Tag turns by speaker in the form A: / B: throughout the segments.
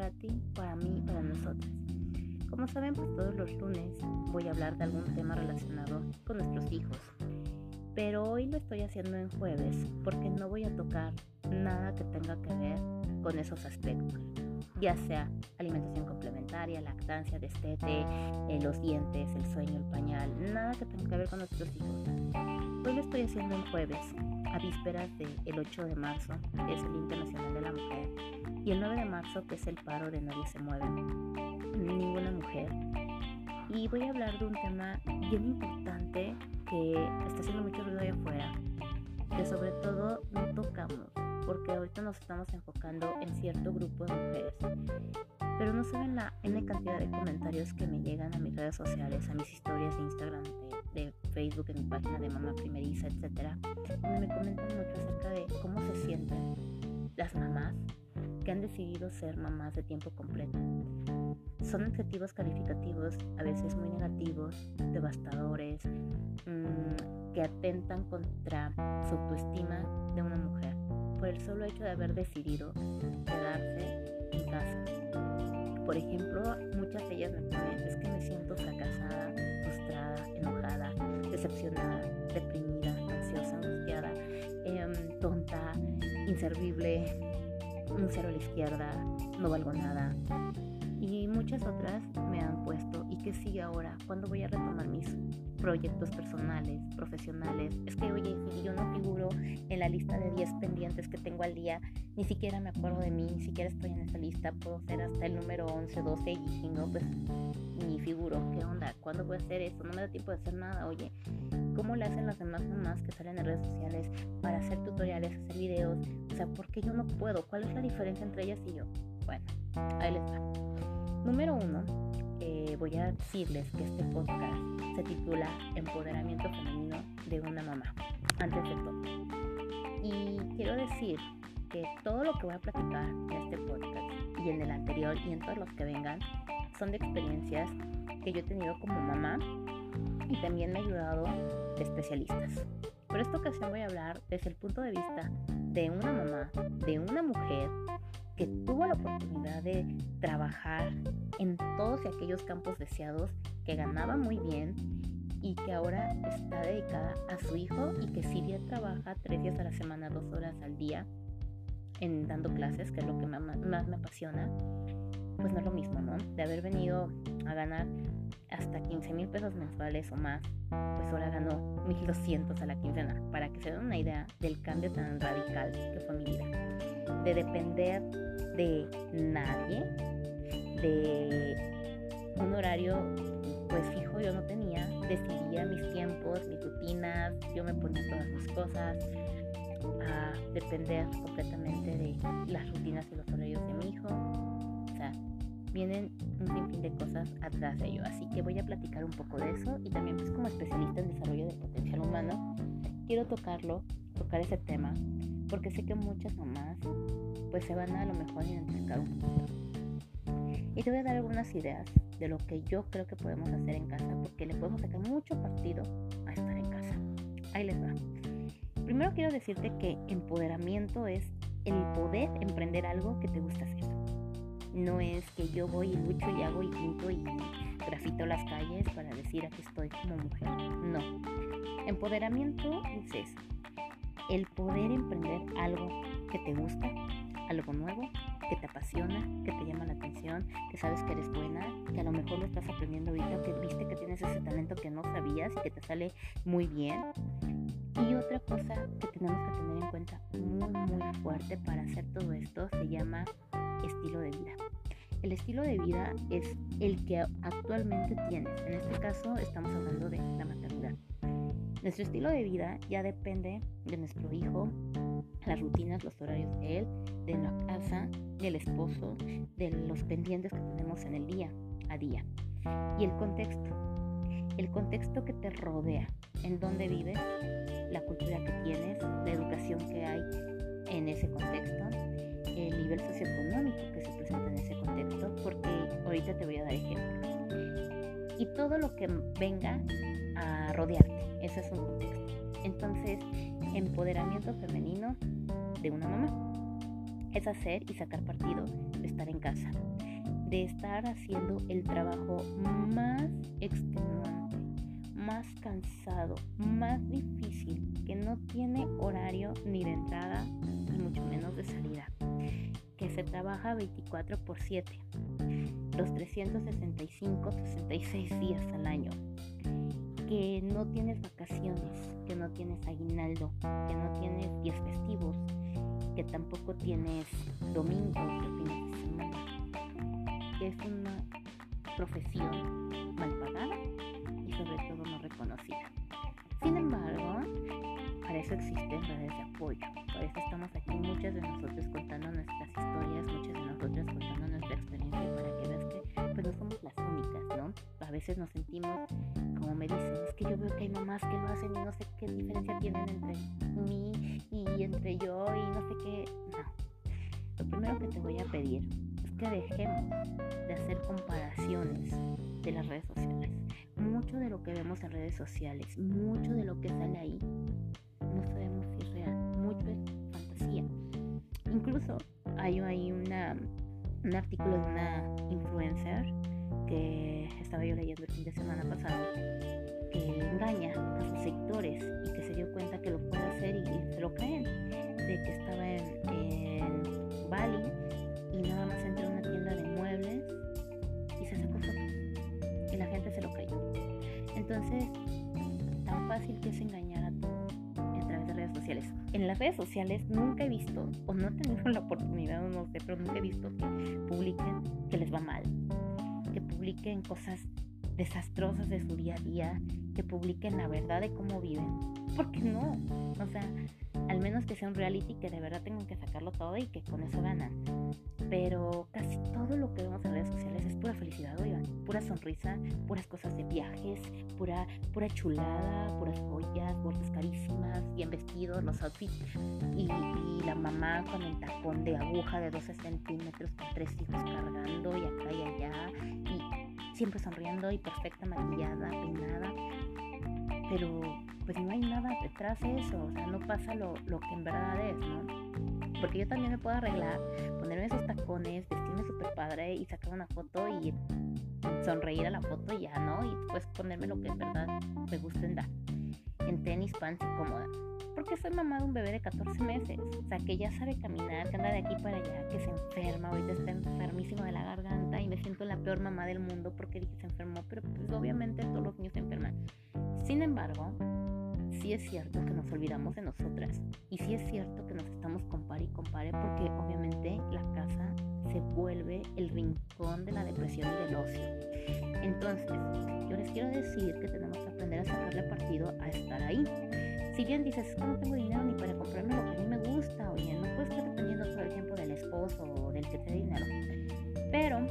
A: para ti, para mí, para nosotros. Como saben, pues todos los lunes voy a hablar de algún tema relacionado con nuestros hijos. Pero hoy lo estoy haciendo en jueves porque no voy a tocar nada que tenga que ver con esos aspectos. Ya sea alimentación complementaria, lactancia, destete, eh, los dientes, el sueño, el pañal, nada que tenga que ver con nuestros hijos. Hoy lo estoy haciendo en jueves, a vísperas del 8 de marzo, que es el el 9 de marzo, que es el paro de Nadie se mueve, ninguna mujer. Y voy a hablar de un tema bien importante que está haciendo mucho ruido ahí afuera, que sobre todo no tocamos, porque ahorita nos estamos enfocando en cierto grupo de mujeres. Pero no saben la N cantidad de comentarios que me llegan a mis redes sociales, a mis historias de Instagram, de, Facebook, en mi página de Mamá Primeriza, etcétera, donde me comentan mucho acerca de cómo se sienten las mamás que han decidido ser mamás de tiempo completo. Son adjetivos calificativos a veces muy negativos, devastadores, mmm, que atentan contra su autoestima de una mujer por el solo hecho de haber decidido quedarse en casa. Por ejemplo, muchas de ellas me ponen, es que me siento fracasada, frustrada, enojada, decepcionada, deprimida, ansiosa, angustiada, eh, tonta, inservible, un cero a la izquierda, no valgo nada. Y muchas otras me han puesto, ¿y qué sigue ahora? ¿Cuándo voy a retomar mis proyectos personales, profesionales? Es que, oye, yo no figuro en la lista de 10 pendientes que tengo al día, ni siquiera me acuerdo de mí, ni siquiera estoy en esa lista, puedo ser hasta el número 11, 12 y si no, pues ni figuro. ¿Qué onda? ¿Cuándo voy a hacer eso? No me da tiempo de hacer nada, oye. ¿Cómo le hacen las demás mamás que salen en redes sociales para hacer tutoriales, hacer videos? O sea, ¿por qué yo no puedo? ¿Cuál es la diferencia entre ellas y yo? Bueno, ahí les va. Número uno, eh, voy a decirles que este podcast se titula Empoderamiento Femenino de una mamá, antes de todo. Y quiero decir que todo lo que voy a platicar en este podcast y en el anterior y en todos los que vengan son de experiencias que yo he tenido como mamá y también me ha ayudado de especialistas. Por esta ocasión voy a hablar desde el punto de vista de una mamá, de una mujer que tuvo la oportunidad de trabajar en todos aquellos campos deseados, que ganaba muy bien y que ahora está dedicada a su hijo y que si bien trabaja tres días a la semana, dos horas al día en dando clases, que es lo que más me apasiona, pues no es lo mismo, ¿no? De haber venido a ganar hasta 15 mil pesos mensuales o más, pues ahora gano 1200 a la quincena, para que se den una idea del cambio tan radical que fue mi vida. De depender de nadie, de un horario pues fijo yo no tenía, decidía mis tiempos, mis rutinas, yo me ponía todas mis cosas, a depender completamente de las rutinas y los horarios de mi hijo. Vienen un sinfín de cosas atrás de ello. Así que voy a platicar un poco de eso y también pues como especialista en desarrollo del potencial humano, quiero tocarlo, tocar ese tema, porque sé que muchas mamás pues se van a, a lo mejor identificar un poquito. Y te voy a dar algunas ideas de lo que yo creo que podemos hacer en casa, porque le podemos sacar mucho partido a estar en casa. Ahí les va. Primero quiero decirte que empoderamiento es el poder emprender algo que te gusta hacer. No es que yo voy y lucho y hago y pinto y grafito las calles para decir aquí estoy como mujer. No. Empoderamiento es eso. El poder emprender algo que te gusta, algo nuevo, que te apasiona, que te llama la atención, que sabes que eres buena, que a lo mejor lo estás aprendiendo ahorita, que viste que tienes ese talento que no sabías y que te sale muy bien. Y otra cosa que tenemos que tener en cuenta muy muy fuerte para hacer todo esto se llama estilo de vida. El estilo de vida es el que actualmente tienes. En este caso estamos hablando de la maternidad. Nuestro estilo de vida ya depende de nuestro hijo, las rutinas, los horarios de él, de la casa, del esposo, de los pendientes que tenemos en el día a día. Y el contexto, el contexto que te rodea, en donde vives, la cultura que tienes, la educación que hay en ese contexto, el nivel socioeconómico que se presenta en ese contexto, porque ahorita te voy a dar ejemplos. Y todo lo que venga a rodearte, ese es un contexto. Entonces, empoderamiento femenino de una mamá es hacer y sacar partido de estar en casa. de estar haciendo el trabajo más extenuante, más cansado, más difícil, que no tiene horario ni de entrada y mucho menos de salida, que se trabaja 24 por 7, los 365, 66 días al año, que no tienes vacaciones, que no tienes aguinaldo, que no tienes días festivos, que tampoco tienes domingos o fines de semana. Es una profesión mal pagada y sobre todo no reconocida. Sin embargo, para eso existen redes de apoyo. Por eso estamos aquí muchas de nosotros contando nuestras historias, muchas de nosotros contando nuestra experiencia para que veas que pues no somos las únicas, ¿no? A veces nos sentimos como me dicen, es que yo veo que hay mamás que lo hacen y no sé qué diferencia tienen entre mí y entre yo y no sé qué. No. Lo primero que te voy a pedir es que dejemos de hacer comparaciones de las redes sociales. Mucho de lo que vemos en redes sociales, mucho de lo que sale ahí, no sabemos si es real, mucho es fantasía. Incluso hay ahí una, un artículo de una influencer estaba yo leyendo el fin de semana pasado, que engaña a sus sectores y que se dio cuenta que lo puede hacer y, se lo creen, de que estaba en, Bali y nada más entró a una tienda de muebles y se sacó fotos y la gente se lo creyó. Entonces, tan fácil que es engañar a todos a través de redes sociales. En las redes sociales nunca he visto, o no he tenido la oportunidad, no sé, pero nunca he visto que publiquen que les va mal, publiquen cosas desastrosas de su día a día, que publiquen la verdad de cómo viven. ¿Por qué no? O sea, al menos que sea un reality que de verdad tengan que sacarlo todo y que con eso ganan. Pero casi todo lo que vemos en redes sociales es pura felicidad, oigan, pura sonrisa, puras cosas de viajes, pura, pura chulada, puras joyas, bolsas carísimas, bien vestidos, los outfits. Y, y la mamá con el tacón de aguja de 12 centímetros con tres hijos cargando y acá y allá y siempre sonriendo y perfecta maquillada, peinada, pero pues no hay nada detrás de eso, o sea, no pasa lo, lo que en verdad es, ¿no? Porque yo también me puedo arreglar, ponerme esos tacones, vestirme súper padre y sacar una foto y sonreír a la foto y ya, ¿no? Y después ponerme lo que en verdad me gusta en dar. En tenis, pants y cómoda. Porque soy mamá de un bebé de 14 meses. O sea, que ya sabe caminar, que anda de aquí para allá, que se enferma, ahorita está enfermísimo de la garganta y me siento la peor mamá del mundo porque dije se enfermó. Pero pues obviamente todos los niños se enferman. Sin embargo, sí es cierto que nos olvidamos de nosotras y sí es cierto que nos estamos compare y compare porque obviamente la casa se vuelve el rincón de la depresión y del ocio. Entonces, yo les quiero decir que tenemos que aprender a sacarle partido a estar ahí. Si bien dices, es que no tengo dinero ni para comprarme lo que a mí me gusta, oye, no puedes estar dependiendo todo el tiempo del esposo o del que te dé dinero. Pero,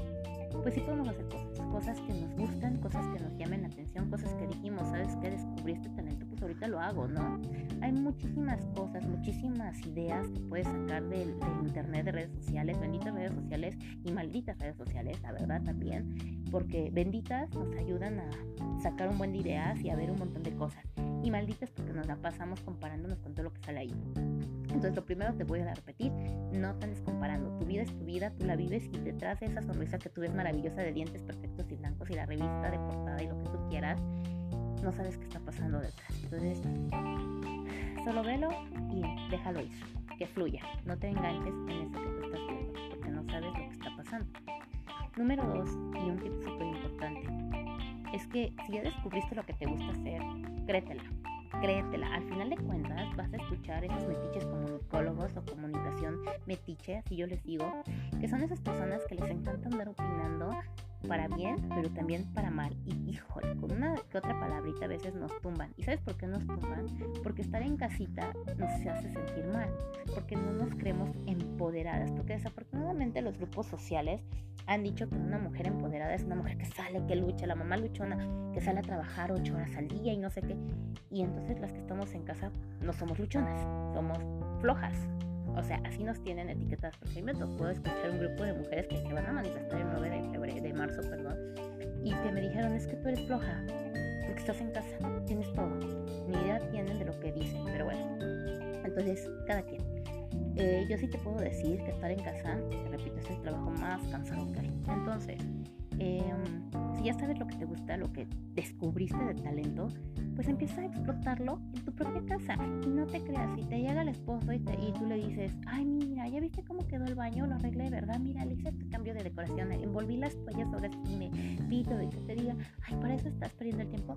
A: pues sí podemos hacer cosas, cosas que nos gustan, cosas que nos llamen la atención, cosas que dijimos, ¿sabes qué? Descubrí este talento ahorita lo hago, ¿no? Hay muchísimas cosas, muchísimas ideas que puedes sacar del, internet, de redes sociales, benditas redes sociales y malditas redes sociales, la verdad también, porque benditas nos ayudan a sacar un buen de ideas y a ver un montón de cosas, y malditas porque nos la pasamos comparándonos con todo lo que sale ahí. Entonces lo primero te voy a repetir, no te andes comparando, tu vida es tu vida, tú la vives y detrás de esa sonrisa que tú ves maravillosa de dientes perfectos y blancos y la revista de portada y lo que tú quieras, no sabes qué está pasando detrás. Entonces, solo velo y déjalo ir, que fluya. No te enganches en eso que tú estás viendo, porque no sabes lo que está pasando. Número dos, y un tip súper importante, es que si ya descubriste lo que te gusta hacer, créetela. Créetela, al final de cuentas vas a escuchar esos metiches comunicólogos o comunicación metiche, así yo les digo, que son esas personas que les encanta andar opinando para bien, pero también para mal. Y híjole, con una que otra palabrita a veces nos tumban. ¿Y sabes por qué nos tumban? Porque estar en casita nos hace sentir mal, porque no nos creemos empoderadas, porque desafortunadamente los grupos sociales han dicho que una mujer empoderada es una mujer que sale, que lucha, la mamá luchona, que sale a trabajar ocho horas al día y no sé qué. Y entonces las que estamos en casa no somos luchonas, somos flojas. O sea, así nos tienen etiquetadas. Porque a mí me tocó escuchar un grupo de mujeres que se van a manifestar el 9 de, febrero, de marzo, perdón, y que me dijeron, es que tú eres floja, porque estás en casa, tienes todo. Ni idea tienen de lo que dicen, pero bueno. Entonces, cada quien. Eh, yo sí te puedo decir que estar en casa, te repito, es el trabajo más cansado que hay. Entonces, em, si ya sabes lo que te gusta, lo que descubriste de talento, pues empieza a explotarlo en tu propia casa. Y no te creas, si te llega el esposo y, y tú le dices, ay, mira, ¿ya viste cómo quedó el baño? Lo arreglé, ¿verdad? Mira, le hice este cambio de decoración, envolví las toallas sobre vi todo y que te diga, ay, para eso estás perdiendo el tiempo.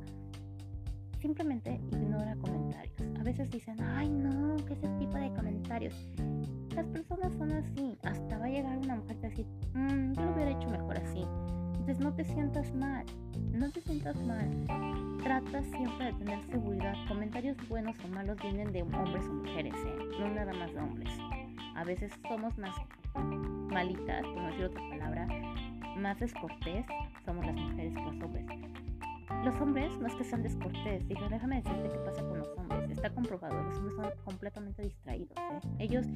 A: Simplemente ignora comentarios. A veces dicen, ay, no, ¿qué es ese tipo de comentarios? Las personas son así. Hasta va a llegar una mujer y decir, mmm, yo lo hubiera hecho mejor así. Entonces no te sientas mal, no te sientas mal. Trata siempre de tener seguridad. Comentarios buenos o malos vienen de hombres o mujeres, ¿eh? no nada más de hombres. A veces somos más malitas, por no decir otra palabra, más descortés somos las mujeres que los hombres. Los hombres no es que sean descortés, digo, déjame decirte qué pasa con los hombres. Está comprobado, los hombres son completamente distraídos. ¿eh? Ellos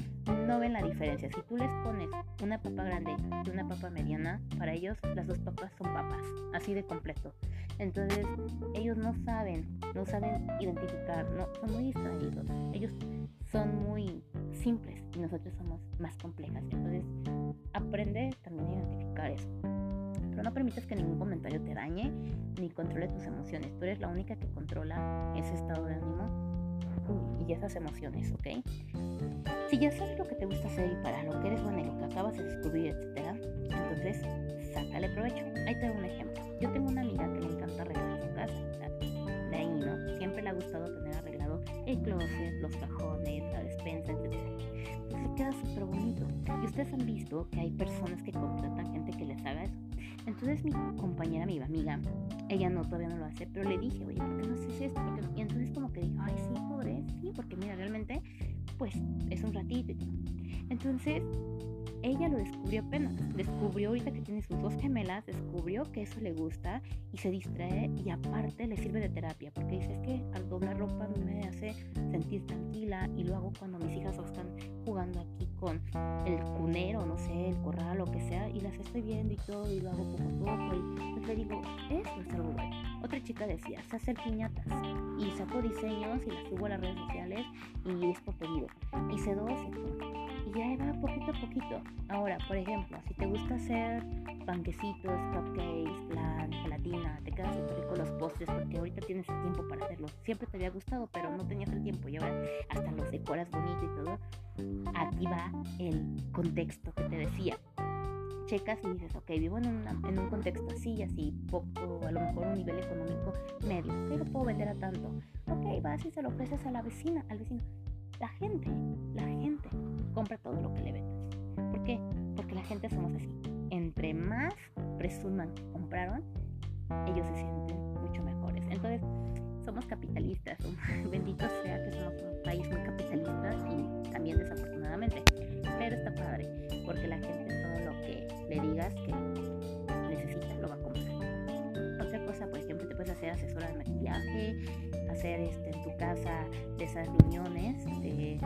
A: no ven la diferencia. Si tú les pones una papa grande y una papa mediana, para ellos las dos papas son papas, así de completo. Entonces, ellos no saben, no saben identificar, no, son muy distraídos. Ellos son muy simples y nosotros somos más complejas. Entonces, aprende también a identificar eso no permitas que ningún comentario te dañe ni controle tus emociones. Tú eres la única que controla ese estado de ánimo y esas emociones, ¿ok? Si ya sabes lo que te gusta hacer y para lo que eres bueno y lo que acabas de descubrir, etcétera, entonces sácale provecho. Ahí te doy un ejemplo. Yo tengo una amiga que le encanta arreglar su casa. De ahí, ¿no? Siempre le ha gustado tener arreglado el closet, los cajones, la despensa, etcétera. Queda súper bonito. Y ustedes han visto que hay personas que contratan gente que les haga eso. Entonces mi compañera, mi amiga, ella no, todavía no lo hace, pero le dije, oye, ¿por qué no haces esto? Y entonces como que dijo, ay, sí, podré, sí, porque mira, realmente, pues es un ratito. Entonces, ella lo descubrió apenas. Descubrió ahorita que tiene sus dos gemelas, descubrió que eso le gusta y se distrae y aparte le sirve de terapia porque dice es que al doblar ropa me hace sentir tranquila y lo hago cuando mis hijas están jugando aquí con el cunero, no sé, el corral, lo que sea y las estoy viendo y todo y lo hago poco a poco y entonces le digo, eso es algo bueno. Otra chica decía, se hace piñatas y saco diseños y las subo a las redes sociales y es por pedido. Hice dos y ahí va poquito a poquito. Ahora, por ejemplo, si te gusta hacer panquecitos, cupcakes, plan, gelatina, te quedan súper ricos los postres porque ahorita tienes el tiempo para hacerlos. Siempre te había gustado, pero no tenías el tiempo y ahora hasta los decoras bonito y todo. Aquí va el contexto que te decía. Checas y dices, ok, vivo en, en un contexto así, así, poco, a lo mejor un nivel económico medio, lo puedo vender a tanto. Ok, vas y se lo ofreces a la vecina, al vecino. La gente, la gente compra todo lo que le vendas. ¿Por qué? Porque la gente somos así. Entre más presuman que compraron, ellos se sienten mucho mejores. Entonces, somos capitalistas. Bendito sea que somos un país muy capitalista y también desafortunadamente. Pero está padre, porque la gente todo lo que le digas que necesita lo va a comprar. Otra cosa, por ejemplo, te puedes hacer asesora de maquillaje, hacer este, en tu casa de esas reuniones de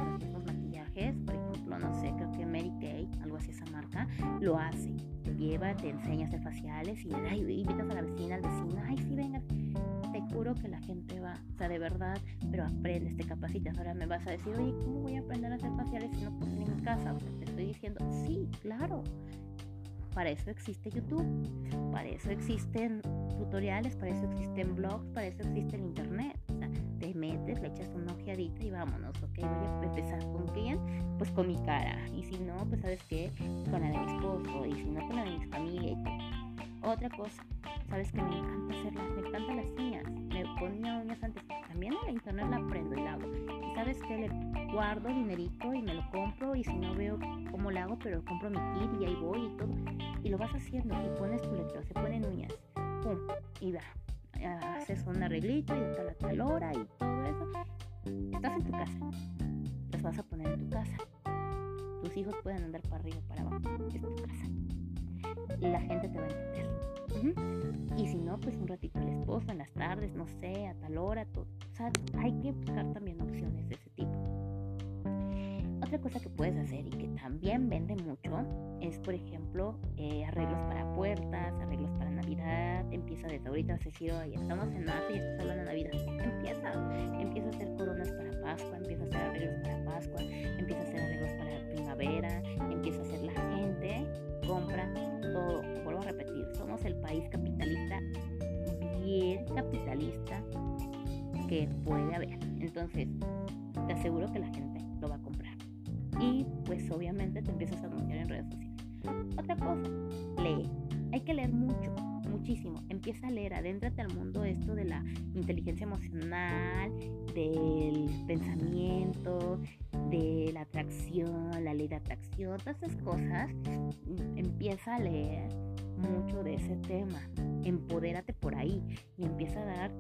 A: lo hace. Te lleva, te enseña a hacer faciales y ay, invitas a la vecina, al vecino, ay, sí, venga. Te juro que la gente va, o sea, de verdad, pero aprendes, te capacitas. Ahora me vas a decir, oye, ¿cómo voy a aprender a hacer faciales si no puedo en mi casa? O sea, te estoy diciendo, sí, claro. Para eso existe YouTube, para eso existen tutoriales, para eso existen blogs, para eso existe el Internet te metes, le echas una ojeadita y vámonos, ok, voy a empezar con quién, pues con mi cara, y si no, pues sabes qué, con la de mi esposo, y si no, con la de mi familia Otra cosa, sabes que me encanta hacerlas, me encantan las uñas, me ponía uñas antes, también en la internet la aprendo y la hago, y sabes que le guardo dinerito y me lo compro, y si no veo cómo lo hago, pero compro mi kit y ahí voy y todo, y lo vas haciendo, y pones tu letra, se ponen uñas, pum, y va, haces un arreglito y hasta la tal hora y todo eso. Estás en tu casa. Las vas a poner en tu casa. Tus hijos pueden andar para arriba para abajo. Es tu casa. La gente te va a entender. Y si no, pues un ratito el esposo, en las tardes, no sé, a tal hora, todo. O sea, hay que buscar también opciones de ese. Otra cosa que puedes hacer y que también vende mucho es, por ejemplo, eh, arreglos para puertas, arreglos para Navidad. Empieza desde ahorita a decir, estamos en marzo y estás hablando de Navidad. Empieza, empieza a hacer coronas para Pascua, empieza a hacer arreglos para Pascua, empieza a hacer arreglos para primavera, empieza a hacer la gente, compra todo. Vuelvo a repetir, somos el país capitalista, bien capitalista que puede haber. Entonces, te aseguro que la gente Y pues obviamente te empiezas a anunciar en redes sociales. Otra cosa, lee. Hay que leer mucho, muchísimo. Empieza a leer, adéntrate al mundo esto de la inteligencia emocional, del pensamiento, de la atracción, la ley de atracción, todas esas cosas. Empieza a leer mucho de ese tema. Empodérate por ahí y empieza a dar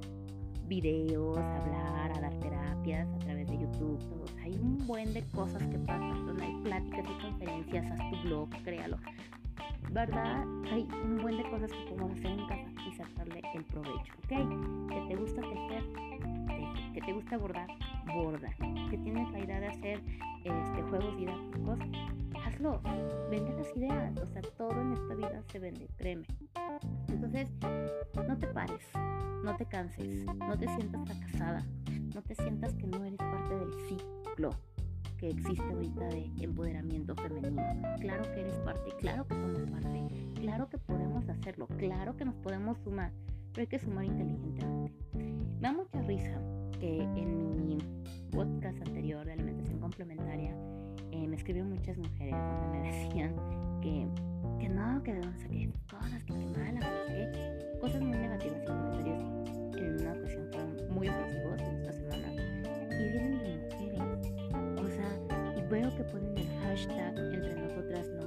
A: videos, a hablar, a dar terapias a través de YouTube. Hay un buen de cosas que pasan. Hay pláticas y conferencias, haz tu blog, créalo. ¿Verdad? Hay un buen de cosas que podemos hacer en casa y sacarle el provecho, ¿ok? Que te gusta tejer, que te gusta bordar, borda. Que tienes la idea de hacer este, juegos didácticos, hazlo. Vende las ideas. O sea, todo en esta vida se vende, créeme. Entonces, no te pares, no te canses, no te sientas fracasada, no te sientas que no eres parte del ciclo que existe ahorita de empoderamiento femenino. Claro que eres parte, claro que somos parte, claro que podemos hacerlo, claro que nos podemos sumar, pero hay que sumar inteligentemente. Me da mucha risa que en mi podcast anterior de alimentación complementaria eh, me escribieron muchas mujeres donde me decían que, que no, que de dónde cosas, que qué mala, que cosas muy negativas y comentarios en una ocasión fueron muy ofensivos en esta semana y vienen de mujeres. O sea, y veo que ponen el hashtag entre nosotras no.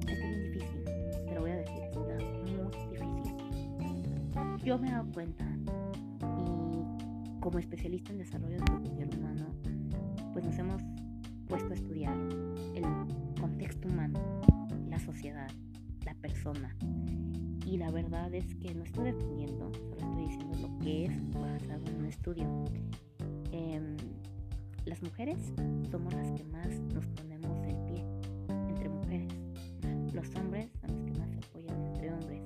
A: Está bien difícil, te lo voy a decir, está muy difícil. Yo me he dado cuenta y como especialista en desarrollo del potencial humano, pues nos hemos puesto a estudiar el contexto humano, la sociedad, persona. Y la verdad es que no estoy defendiendo, solo estoy diciendo lo que es basado en un estudio. Em, las mujeres somos las que más nos ponemos el pie entre mujeres. Los hombres son los que más se apoyan entre hombres.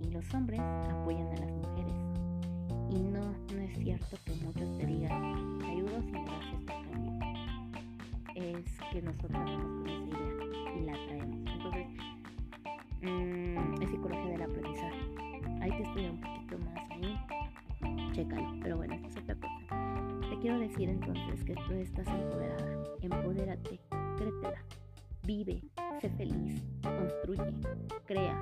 A: Y los hombres apoyan a las mujeres. Y no, no es cierto que muchos te digan, ayudo si me das es que nosotros tenemos esa idea y la traemos. Mmm, es psicología del aprendizaje. Hay que estudiar un poquito más ahí. Chécalo. Pero bueno, esto es otra cosa. Te quiero decir entonces que tú estás empoderada. Empodérate, créetela. Vive, sé feliz, construye, crea.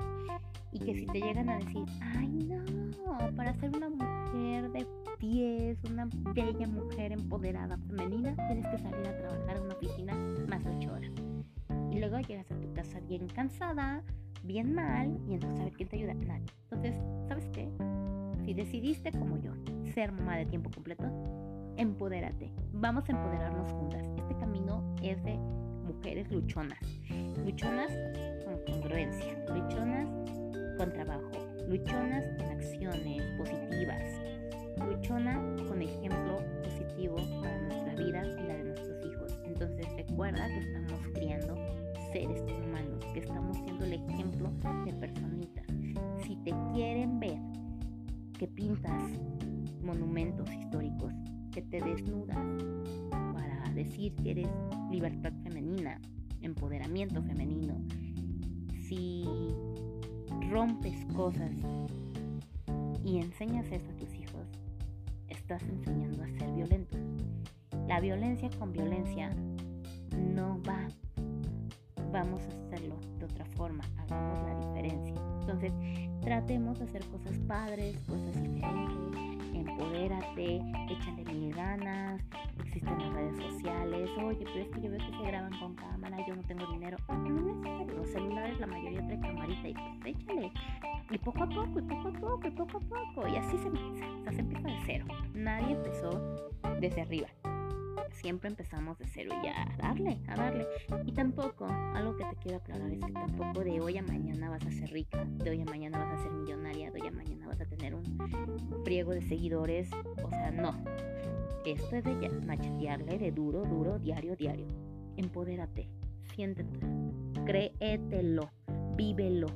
A: Y que si te llegan a decir, ay no, para ser una mujer de pies, una bella mujer empoderada femenina, tienes que salir a trabajar en una oficina más de 8 horas. Y luego llegas a tu casa bien cansada, bien mal, y entonces ¿sabes quién te ayuda? Nadie. Entonces, ¿sabes qué? Si decidiste como yo ser mamá de tiempo completo, empodérate. Vamos a empoderarnos juntas. Este camino es de mujeres luchonas. Luchonas con congruencia, luchonas con trabajo, luchonas con acciones positivas, luchona con ejemplo positivo para nuestra vida y la de nuestros hijos. Entonces recuerda que estamos criando seres humanos, que estamos siendo el ejemplo de personitas. Si te quieren ver que pintas monumentos históricos, que te desnudas para decir que eres libertad femenina, empoderamiento femenino, si rompes cosas y enseñas eso a tus hijos, estás enseñando a ser violento. La violencia con violencia no va. Vamos a hacerlo de otra forma, hagamos la diferencia. Entonces, tratemos de hacer cosas padres, cosas diferentes, empodérate, échale mil ganas, existen las redes sociales, oye, pero es que yo veo que se graban con cámara, yo no tengo dinero. No es los celulares la mayoría trae camarita y pues échale. Y poco a poco, y poco a poco, y poco a poco. Y así se empieza, o sea, se empieza de cero. Nadie empezó desde arriba siempre empezamos de cero y a darle, a darle. Y tampoco, algo que te quiero aclarar es que tampoco de hoy a mañana vas a ser rica, de hoy a mañana vas a ser millonaria, de hoy a mañana vas a tener un friego de seguidores. O sea, no. Esto es de machetearle de duro, duro, diario, diario. Empodérate, siéntete, créetelo, vívelo,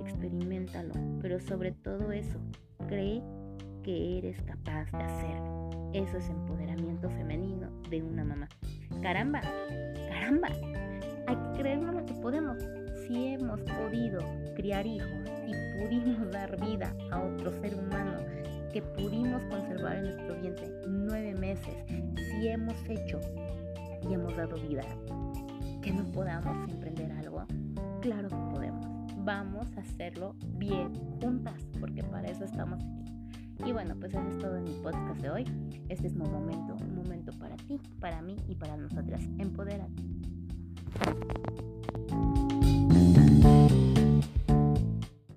A: experimentalo, pero sobre todo eso, cree que eres capaz de hacerlo. Eso es empoderamiento femenino una mamá. Caramba, caramba, hay que creernos lo que podemos. Si hemos podido criar hijos y pudimos dar vida a otro ser humano que pudimos conservar en nuestro vientre nueve meses, si hemos hecho y hemos dado vida, que no podamos emprender algo, claro que podemos. Vamos a hacerlo bien juntas, porque para eso estamos aquí. Y bueno, pues eso es todo en mi podcast de hoy. Este es mi momento, momento para ti, para mí y para nosotras. Empodérate.